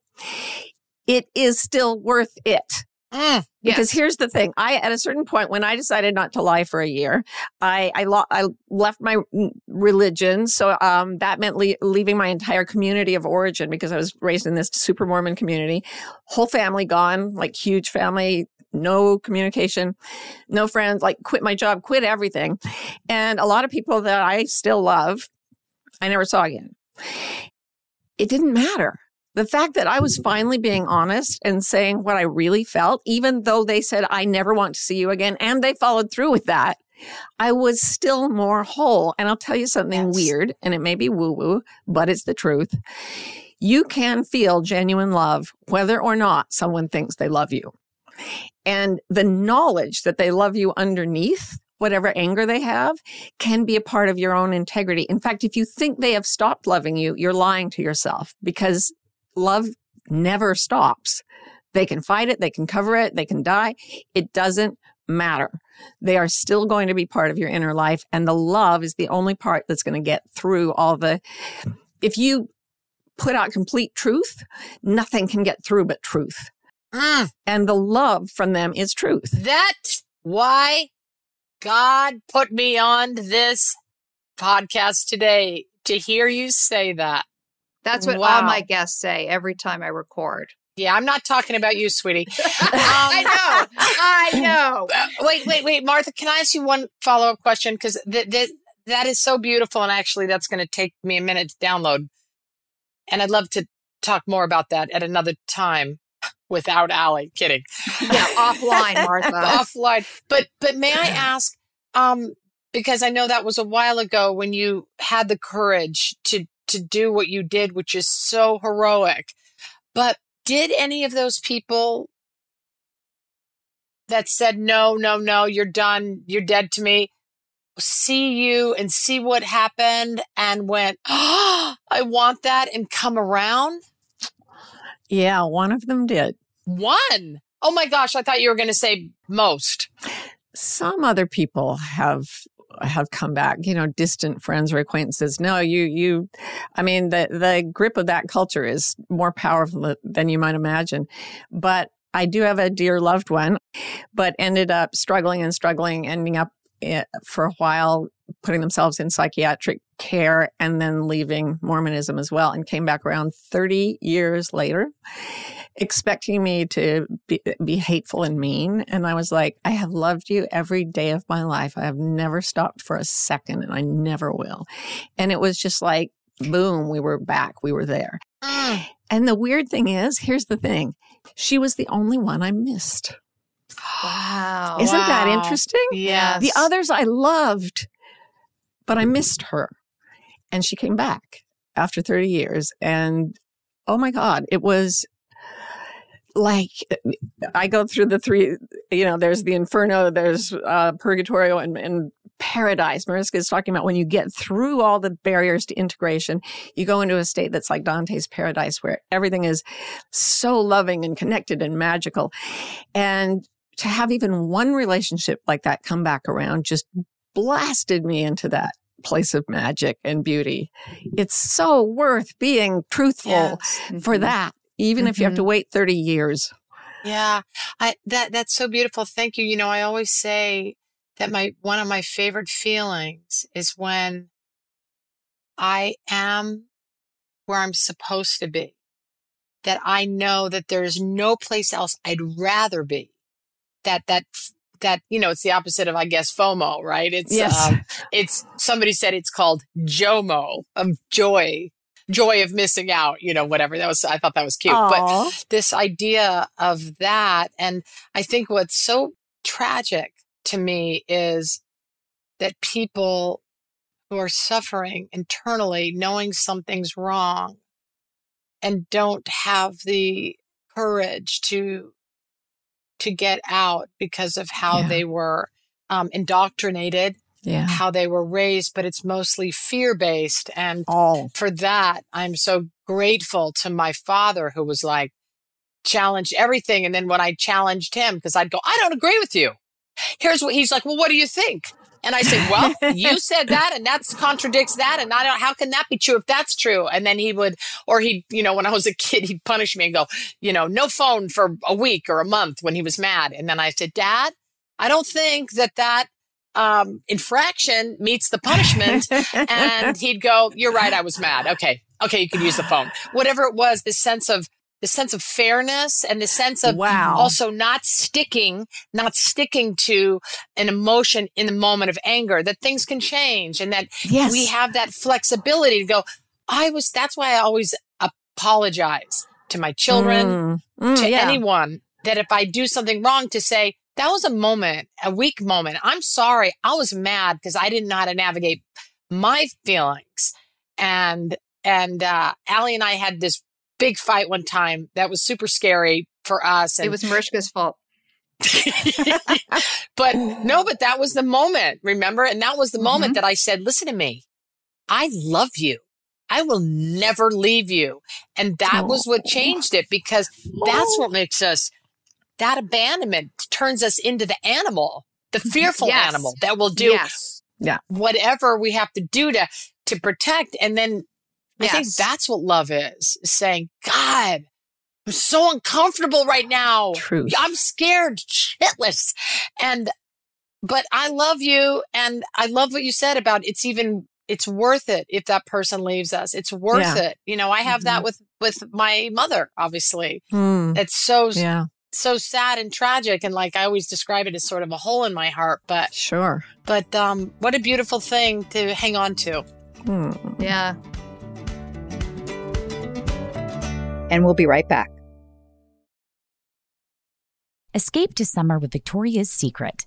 it is still worth it. Mm. Because here's the thing: I, at a certain point, when I decided not to lie for a year, I I, lo- I left my religion. So um, that meant le- leaving my entire community of origin because I was raised in this super Mormon community. Whole family gone, like huge family, no communication, no friends. Like quit my job, quit everything, and a lot of people that I still love, I never saw again. It didn't matter the fact that I was finally being honest and saying what I really felt, even though they said, I never want to see you again, and they followed through with that, I was still more whole. And I'll tell you something yes. weird, and it may be woo woo, but it's the truth. You can feel genuine love whether or not someone thinks they love you. And the knowledge that they love you underneath whatever anger they have can be a part of your own integrity. In fact, if you think they have stopped loving you, you're lying to yourself because love never stops. They can fight it, they can cover it, they can die. It doesn't matter. They are still going to be part of your inner life. And the love is the only part that's going to get through all the. If you put out complete truth, nothing can get through but truth. Mm. And the love from them is truth. That's why God put me on this podcast today to hear you say that. That's what wow. all my guests say every time I record. Yeah, I'm not talking about you, sweetie. um, I know. I know. wait, wait, wait, Martha. Can I ask you one follow up question? Because th- th- that is so beautiful, and actually, that's going to take me a minute to download. And I'd love to talk more about that at another time without Ali. Kidding. Yeah, offline, Martha. offline. But but may I ask? Um, because I know that was a while ago when you had the courage to to do what you did, which is so heroic. But did any of those people that said, no, no, no, you're done, you're dead to me, see you and see what happened and went, oh, I want that and come around? Yeah, one of them did. One? Oh my gosh, I thought you were going to say most. Some other people have have come back, you know, distant friends or acquaintances. No, you, you, I mean, the, the grip of that culture is more powerful than you might imagine. But I do have a dear loved one, but ended up struggling and struggling, ending up eh, for a while putting themselves in psychiatric care and then leaving Mormonism as well and came back around 30 years later expecting me to be, be hateful and mean. And I was like, I have loved you every day of my life. I have never stopped for a second and I never will. And it was just like, boom, we were back. We were there. Mm. And the weird thing is, here's the thing she was the only one I missed. Wow. Isn't wow. that interesting? Yeah. The others I loved, but I missed her. And she came back after 30 years. And oh my God, it was like I go through the three, you know, there's the inferno, there's uh, purgatorio and, and paradise. Mariska is talking about when you get through all the barriers to integration, you go into a state that's like Dante's paradise where everything is so loving and connected and magical. And to have even one relationship like that come back around just blasted me into that place of magic and beauty. It's so worth being truthful yes. for mm-hmm. that even mm-hmm. if you have to mm-hmm. wait 30 years. Yeah. I that that's so beautiful. Thank you. You know, I always say that my one of my favorite feelings is when I am where I'm supposed to be. That I know that there's no place else I'd rather be. That that that you know it's the opposite of I guess FOMO, right? It's yes. Um, it's somebody said it's called JOMO of joy joy of missing out, you know, whatever. That was, I thought that was cute. Aww. But this idea of that, and I think what's so tragic to me is that people who are suffering internally, knowing something's wrong, and don't have the courage to to get out because of how yeah. they were um, indoctrinated yeah. how they were raised, but it's mostly fear based. And All. for that, I'm so grateful to my father who was like, challenged everything. And then when I challenged him, because I'd go, I don't agree with you. Here's what he's like, well, what do you think? And I said, well, you said that and that contradicts that. And I don't, how can that be true if that's true? And then he would, or he, you know, when I was a kid, he'd punish me and go, you know, no phone for a week or a month when he was mad. And then I said, dad, I don't think that that um, infraction meets the punishment. and he'd go, you're right. I was mad. Okay. Okay. You can use the phone. Whatever it was, this sense of, the sense of fairness and the sense of wow. also not sticking, not sticking to an emotion in the moment of anger, that things can change and that yes. we have that flexibility to go, I was, that's why I always apologize to my children, mm. Mm, to yeah. anyone that if I do something wrong to say, that was a moment, a weak moment. I'm sorry. I was mad because I didn't know how to navigate my feelings. And, and, uh, Ali and I had this big fight one time that was super scary for us. And it was Mariska's fault. but no, but that was the moment, remember? And that was the moment Mm-hmm. that I said, listen to me. I love you. I will never leave you. And that was what changed it because that's what makes us, that abandonment turns us into the animal, the fearful Yes. animal that will do Yes. Yeah. whatever we have to do to, to protect. And then I think that's what love is, is saying, God, I'm so uncomfortable right now. Truth. I'm scared shitless. And, but I love you. And I love what you said about it's even, it's worth it if that person leaves us. It's worth Yeah. it. You know, I have that with, with my mother, obviously. Mm, It's so, yeah, so sad and tragic. And like I always describe it as sort of a hole in my heart, but, sure. but, um, what a beautiful thing to hang on to. Mm. Yeah. And we'll be right back. Escape to summer with Victoria's Secret.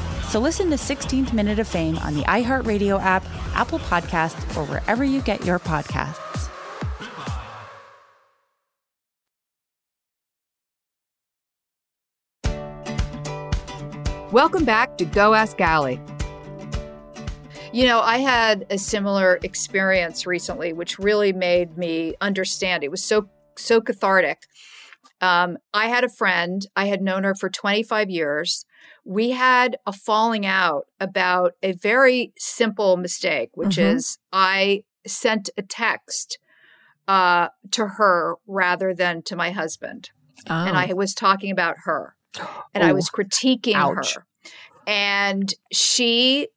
So listen to 16th Minute of Fame on the iHeartRadio app, Apple Podcasts, or wherever you get your podcasts. Welcome back to Go Ask Ali. You know, I had a similar experience recently, which really made me understand. It was so so cathartic. Um, I had a friend. I had known her for 25 years. We had a falling out about a very simple mistake, which Mhm. is I sent a text uh, to her rather than to my husband, and Oh. I was talking about her, and I Oh. was critiquing Ouch. her, and she,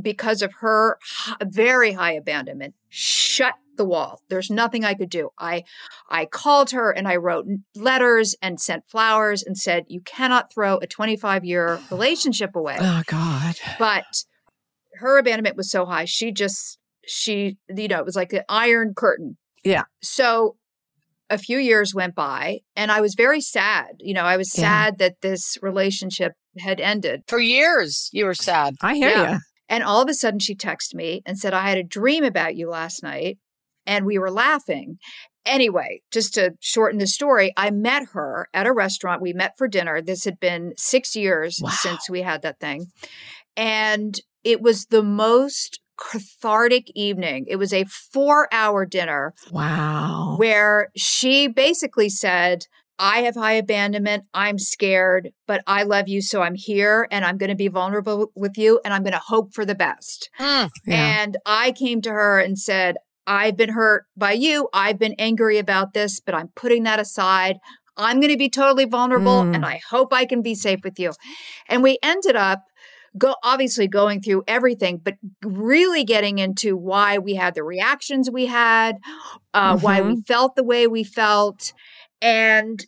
because of her very high abandonment, shut the wall. There's nothing I could do. I I called her and I wrote letters and sent flowers and said, "You cannot throw a 25 year relationship away." Oh God. but her abandonment was so high she just she you know it was like an iron curtain Yeah. so a few years went by and i was very sad you know i was Yeah. sad that this relationship had ended For years, you were sad. I hear Yeah. you. and all of a sudden she texted me and said i had a dream about you last night and we were laughing anyway just to shorten the story i met her at a restaurant we met for dinner this had been six years Wow. since we had that thing and it was the most cathartic evening it was a four hour dinner Wow. where she basically said, I have high abandonment. I'm scared, but I love you. So I'm here and I'm going to be vulnerable with you and I'm going to hope for the best. Mm. Yeah. And I came to her and said, I've been hurt by you. I've been angry about this, but I'm putting that aside. I'm going to be totally vulnerable Mm. and I hope I can be safe with you. And we ended up go obviously going through everything but really getting into why we had the reactions we had uh, why we felt the way we felt and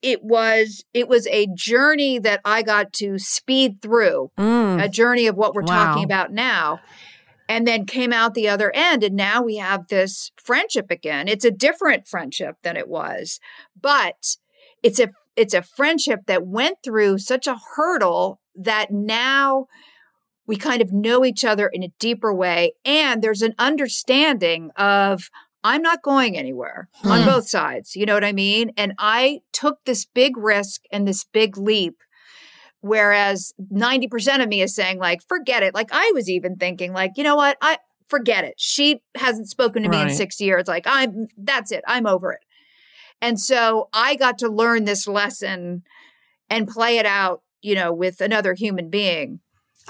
it was it was a journey that i got to speed through Mm. a journey of what we're talking about now and then came out the other end and now we have this friendship again it's a different friendship than it was but it's a it's a friendship that went through such a hurdle that now we kind of know each other in a deeper way and there's an understanding of I'm not going anywhere on Hmm. both sides. You know what I mean? And I took this big risk and this big leap. Whereas 90% of me is saying, like, forget it. Like, I was even thinking, like, you know what? I forget it. She hasn't spoken to me in six years. Like, I'm, that's it. I'm over it. And so I got to learn this lesson and play it out, you know, with another human being.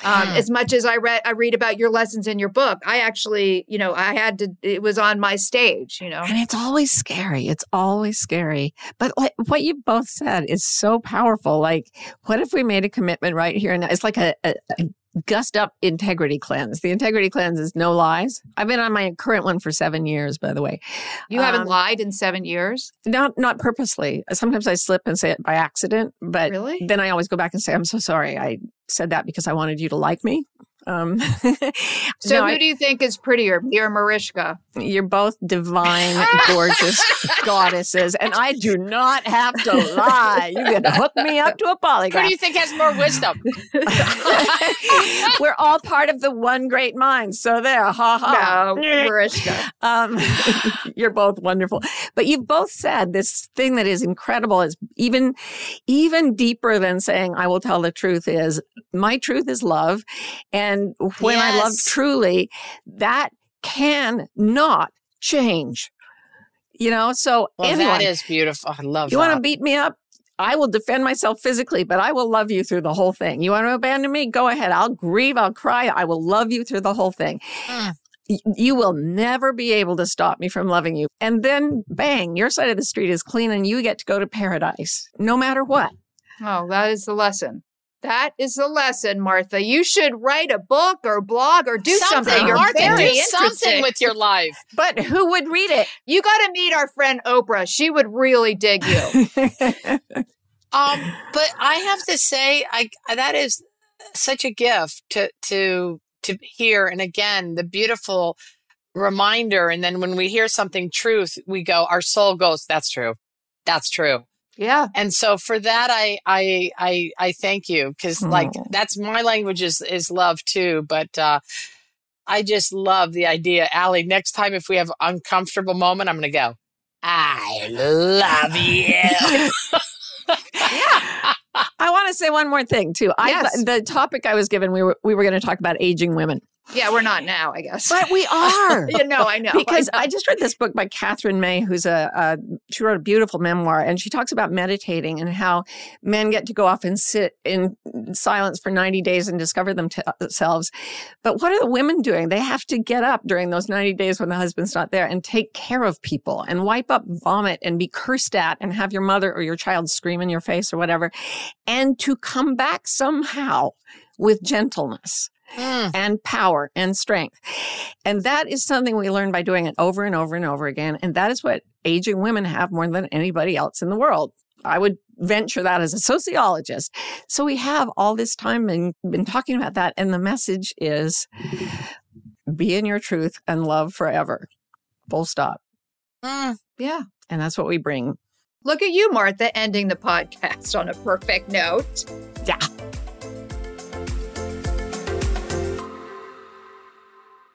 Um, as much as I read, I read about your lessons in your book. I actually, you know, I had to. It was on my stage, you know. And it's always scary. It's always scary. But like what you both said is so powerful. Like, what if we made a commitment right here and now? It's like a, a, a gust up integrity cleanse. The integrity cleanse is no lies. I've been on my current one for seven years, by the way. You haven't Um, lied in seven years, Not not purposely. Sometimes I slip and say it by accident, but really? then I always go back and say, I'm so sorry. I said that because I wanted you to like me. Um, So no, who I- do you think is prettier, me or Mariska? You're both divine, gorgeous goddesses, and I do not have to lie. You can hook me up to a Who polygraph. do you think has more wisdom? We're all part of the one great mind. So there, ha ha. No, Mariska. Um, you're both wonderful, but you've both said this thing that is incredible. Is even, even deeper than saying "I will tell the truth." Is my truth is love, and when I love truly, that can not change. You know, so Well, anyone, that is beautiful. I love you want to beat me up? I will defend myself physically, but I will love you through the whole thing. You want to abandon me? Go ahead. I'll grieve. I'll cry. I will love you through the whole thing. Mm. You will never be able to stop me from loving you. And then, bang, your side of the street is clean and you get to go to paradise no matter what. Oh, that is the lesson. That is the lesson, Martha. You should write a book or blog or do something. You're Martha, very do something interesting. with your life. But who would read it? You got to meet our friend Oprah. She would really dig you. Um, but I have to say, I that is such a gift to to to hear. And again, the beautiful reminder. And then when we hear something truth, we go, our soul goes, "That's true, that's true." Yeah. And so for that, I I I I thank you because like that's my language is is love too. But uh, I just love the idea, Ali. Next time, if we have uncomfortable moment, I'm gonna go. I love you. I I want to say one more thing too. Yes. I the topic I was given we were we were going to talk about aging women. Yeah, we're not now, I guess. But we are. yeah, no, I know. because I, I, just read this book by Katherine May, who's a, a she wrote a beautiful memoir, and she talks about meditating and how men get to go off and sit in silence for ninety days and discover uh, themselves. But what are the women doing? They have to get up during those ninety days when the husband's not there and take care of people and wipe up vomit and be cursed at and have your mother or your child scream in your face or whatever, and to come back somehow with gentleness mm. and power and strength. And that is something we learn by doing it over and over and over again. And that is what aging women have more than anybody else in the world. I would venture that as a sociologist. So we have all this time and been talking about that. And the message is be in your truth and love forever. Full stop. Mm, yeah. And that's what we bring. Look at you, Martha, ending the podcast on a perfect note. Yeah.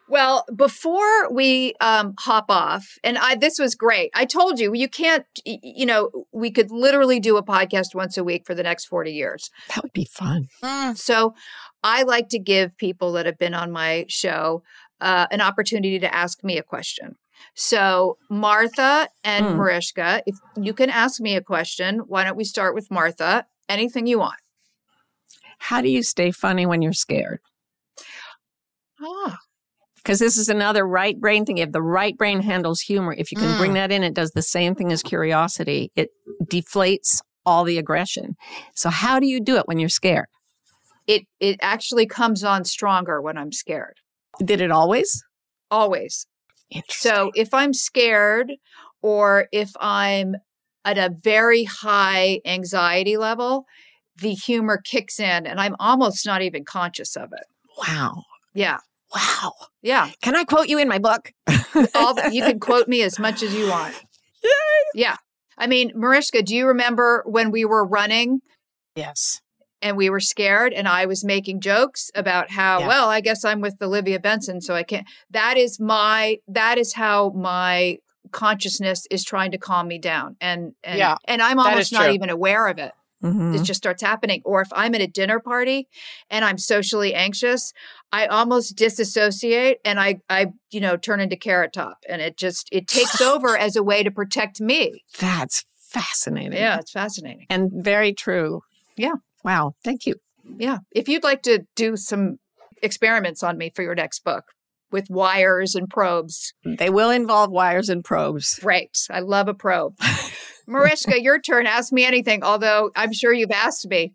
Well, before we um, hop off, and I, this was great. I told you you can't. You know, we could literally do a podcast once a week for the next forty years. That would be fun. Mm, so, I like to give people that have been on my show uh, an opportunity to ask me a question. So, Martha and mm. Mariska, if you can ask me a question, why don't we start with Martha? Anything you want. How do you stay funny when you're scared? Ah, because this is another right brain thing. If the right brain handles humor, if you can mm. bring that in, it does the same thing as curiosity. It deflates all the aggression. So how do you do it when you're scared? It it actually comes on stronger when I'm scared. Did it always? Always. So if I'm scared or if I'm at a very high anxiety level, the humor kicks in and I'm almost not even conscious of it. Wow. Yeah. Wow. Yeah. Can I quote you in my book? All the, you can quote me as much as you want. Yay. Yeah. I mean, Mariska, do you remember when we were running? Yes. And we were scared, and I was making jokes about how, yeah. well, I guess I'm with Olivia Benson, so I can't. That is my, that is how my consciousness is trying to calm me down. And, and, yeah, and I'm almost not even aware of it. Mm-hmm. It just starts happening. Or if I'm at a dinner party and I'm socially anxious, I almost disassociate and I, I, you know, turn into carrot top and it just, it takes over as a way to protect me. That's fascinating. Yeah, it's fascinating. And very true. Yeah. Wow. Thank you. Yeah. If you'd like to do some experiments on me for your next book with wires and probes, they will involve wires and probes. Right. I love a probe. Mariska, your turn. Ask me anything, although I'm sure you've asked me.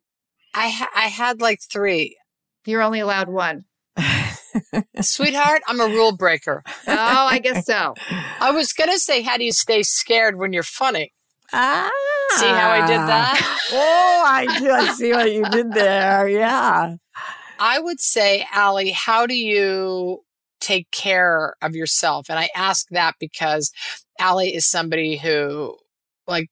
I, ha- I had like three. You're only allowed one. Sweetheart, I'm a rule breaker. Oh, I guess so. I was going to say, how do you stay scared when you're funny? Ah. See how I did that? oh, I do. I see what you did there. Yeah. I would say, Ali, how do you take care of yourself? And I ask that because Ali is somebody who like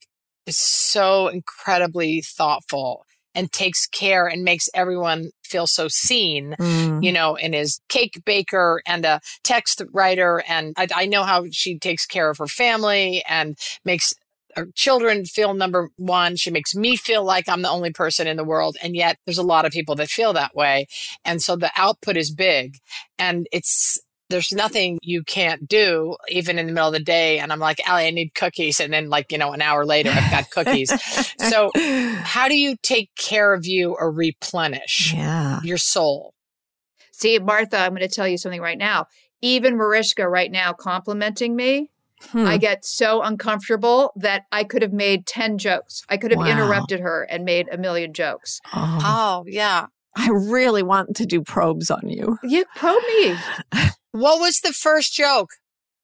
is so incredibly thoughtful and takes care and makes everyone feel so seen, mm. you know, and is cake baker and a text writer. And I, I know how she takes care of her family and makes her children feel number one. She makes me feel like I'm the only person in the world. And yet there's a lot of people that feel that way. And so the output is big and it's, there's nothing you can't do even in the middle of the day and i'm like Ali, i need cookies and then like you know an hour later i've got cookies so how do you take care of you or replenish yeah. your soul see martha i'm going to tell you something right now even mariska right now complimenting me hmm. i get so uncomfortable that i could have made 10 jokes i could have wow. interrupted her and made a million jokes oh. oh yeah I really want to do probes on you. You probe me. What was the first joke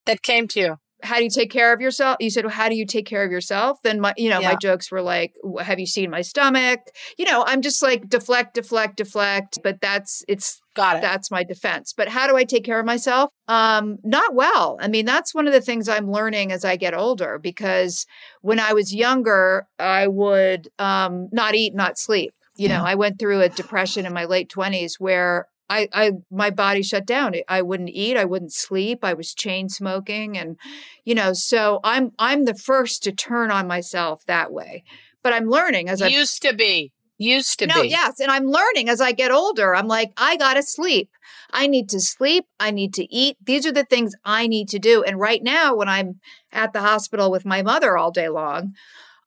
that came to you? How do you take care of yourself? You said, well, how do you take care of yourself? Then my, you know, Yeah. my jokes were like, have you seen my stomach? You know, I'm just like deflect, deflect, deflect. But that's it's Got it. that's my defense. But how do I take care of myself? Um, not well. I mean, that's one of the things I'm learning as I get older because when I was younger, I would um not eat, not sleep. You know, I went through a depression in my late 20s where I, I my body shut down. I wouldn't eat, I wouldn't sleep. I was chain smoking and you know, so I'm I'm the first to turn on myself that way. But I'm learning as I Used to be. used to be. no, be. yes. And I'm learning as I get older. I'm like, I got to sleep. I need to sleep. I need to eat. These are the things I need to do. And right now, when I'm at the hospital with my mother all day long,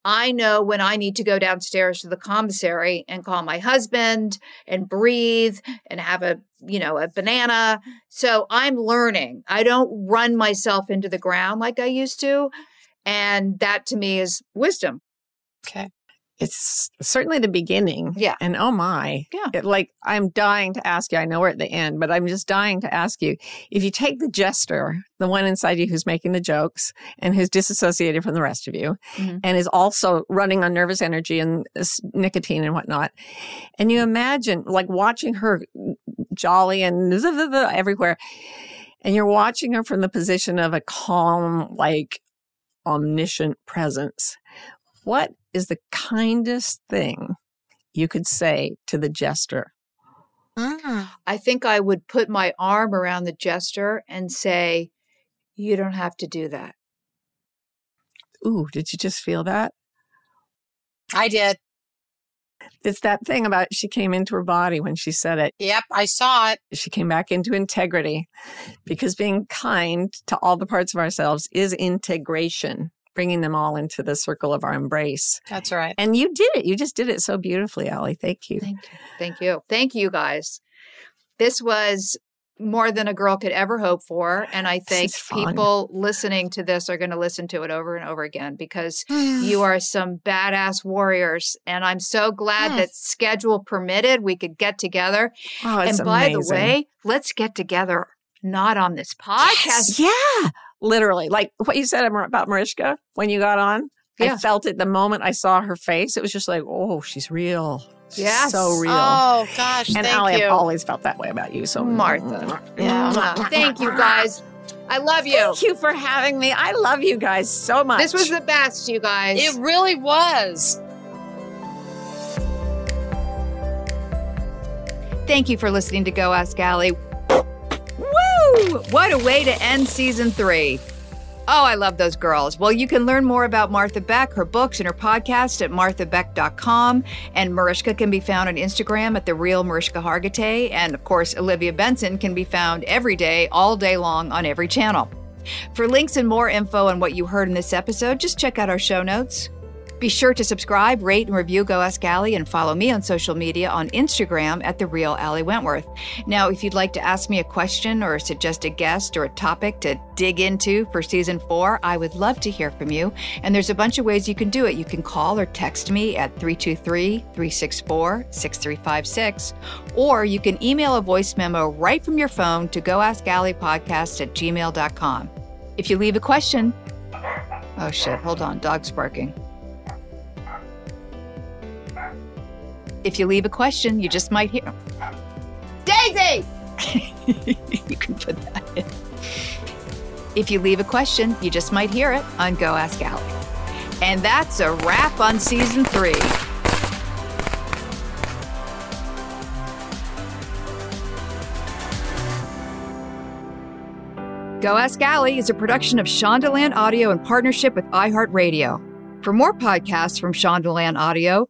I know when I need to go downstairs to the commissary and call my husband and breathe and have a, you know, a banana. So I'm learning. I don't run myself into the ground like I used to. And that to me is wisdom. Okay. It's certainly the beginning. Yeah. And oh my. Yeah. It, like, I'm dying to ask you. I know we're at the end, but I'm just dying to ask you if you take the jester, the one inside you who's making the jokes and who's disassociated from the rest of you Mhm. and is also running on nervous energy and s- nicotine and whatnot, and you imagine like watching her jolly and everywhere, and you're watching her from the position of a calm, like omniscient presence. What is the kindest thing you could say to the jester? Mm. I think I would put my arm around the jester and say, You don't have to do that. Ooh, did you just feel that? I did. It's that thing about she came into her body when she said it. Yep, I saw it. She came back into integrity because being kind to all the parts of ourselves is integration, bringing them all into the circle of our embrace. That's right. And you did it. You just did it so beautifully, Ali. Thank you. Thank you. Thank you. Thank you guys. This was more than a girl could ever hope for. And I think people listening to this are going to listen to it over and over again because you are some badass warriors. And I'm so glad Mm. that schedule permitted, we could get together. Oh, it's and by the way, let's get together not on this podcast. Yeah, literally. Like what you said about Mariska when you got on. Yeah. I felt it the moment I saw her face. It was just like, oh, she's real. Yeah, so real. Oh gosh, and thank Ali, you. I've always felt that way about you. So Martha. Mm-hmm. Yeah. Mm-hmm. Thank you guys. I love you. Thank you for having me. I love you guys so much. This was the best, you guys. It really was. Thank you for listening to Go Ask Ali. What a way to end season three. Oh, I love those girls. Well, you can learn more about Martha Beck, her books, and her podcast at marthabeck.com. And Mariska can be found on Instagram at the real Mariska Hargitay. And of course, Olivia Benson can be found every day, all day long on every channel. For links and more info on what you heard in this episode, just check out our show notes. Be sure to subscribe, rate, and review Go Ask Ali and follow me on social media on Instagram at The Real Ali Wentworth. Now, if you'd like to ask me a question or suggest a guest or a topic to dig into for season four, I would love to hear from you. And there's a bunch of ways you can do it. You can call or text me at 323 364 6356, or you can email a voice memo right from your phone to Go Ask Ali Podcast at gmail.com. If you leave a question, oh shit, hold on, dog's barking. If you leave a question, you just might hear. Daisy! you can put that in. If you leave a question, you just might hear it on Go Ask Ali. And that's a wrap on season three. Go Ask Ali is a production of Shondaland Audio in partnership with iHeartRadio. For more podcasts from Shondaland Audio,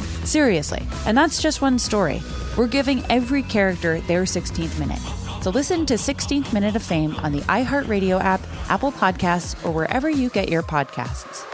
Seriously, and that's just one story. We're giving every character their 16th minute. So listen to 16th Minute of Fame on the iHeartRadio app, Apple Podcasts, or wherever you get your podcasts.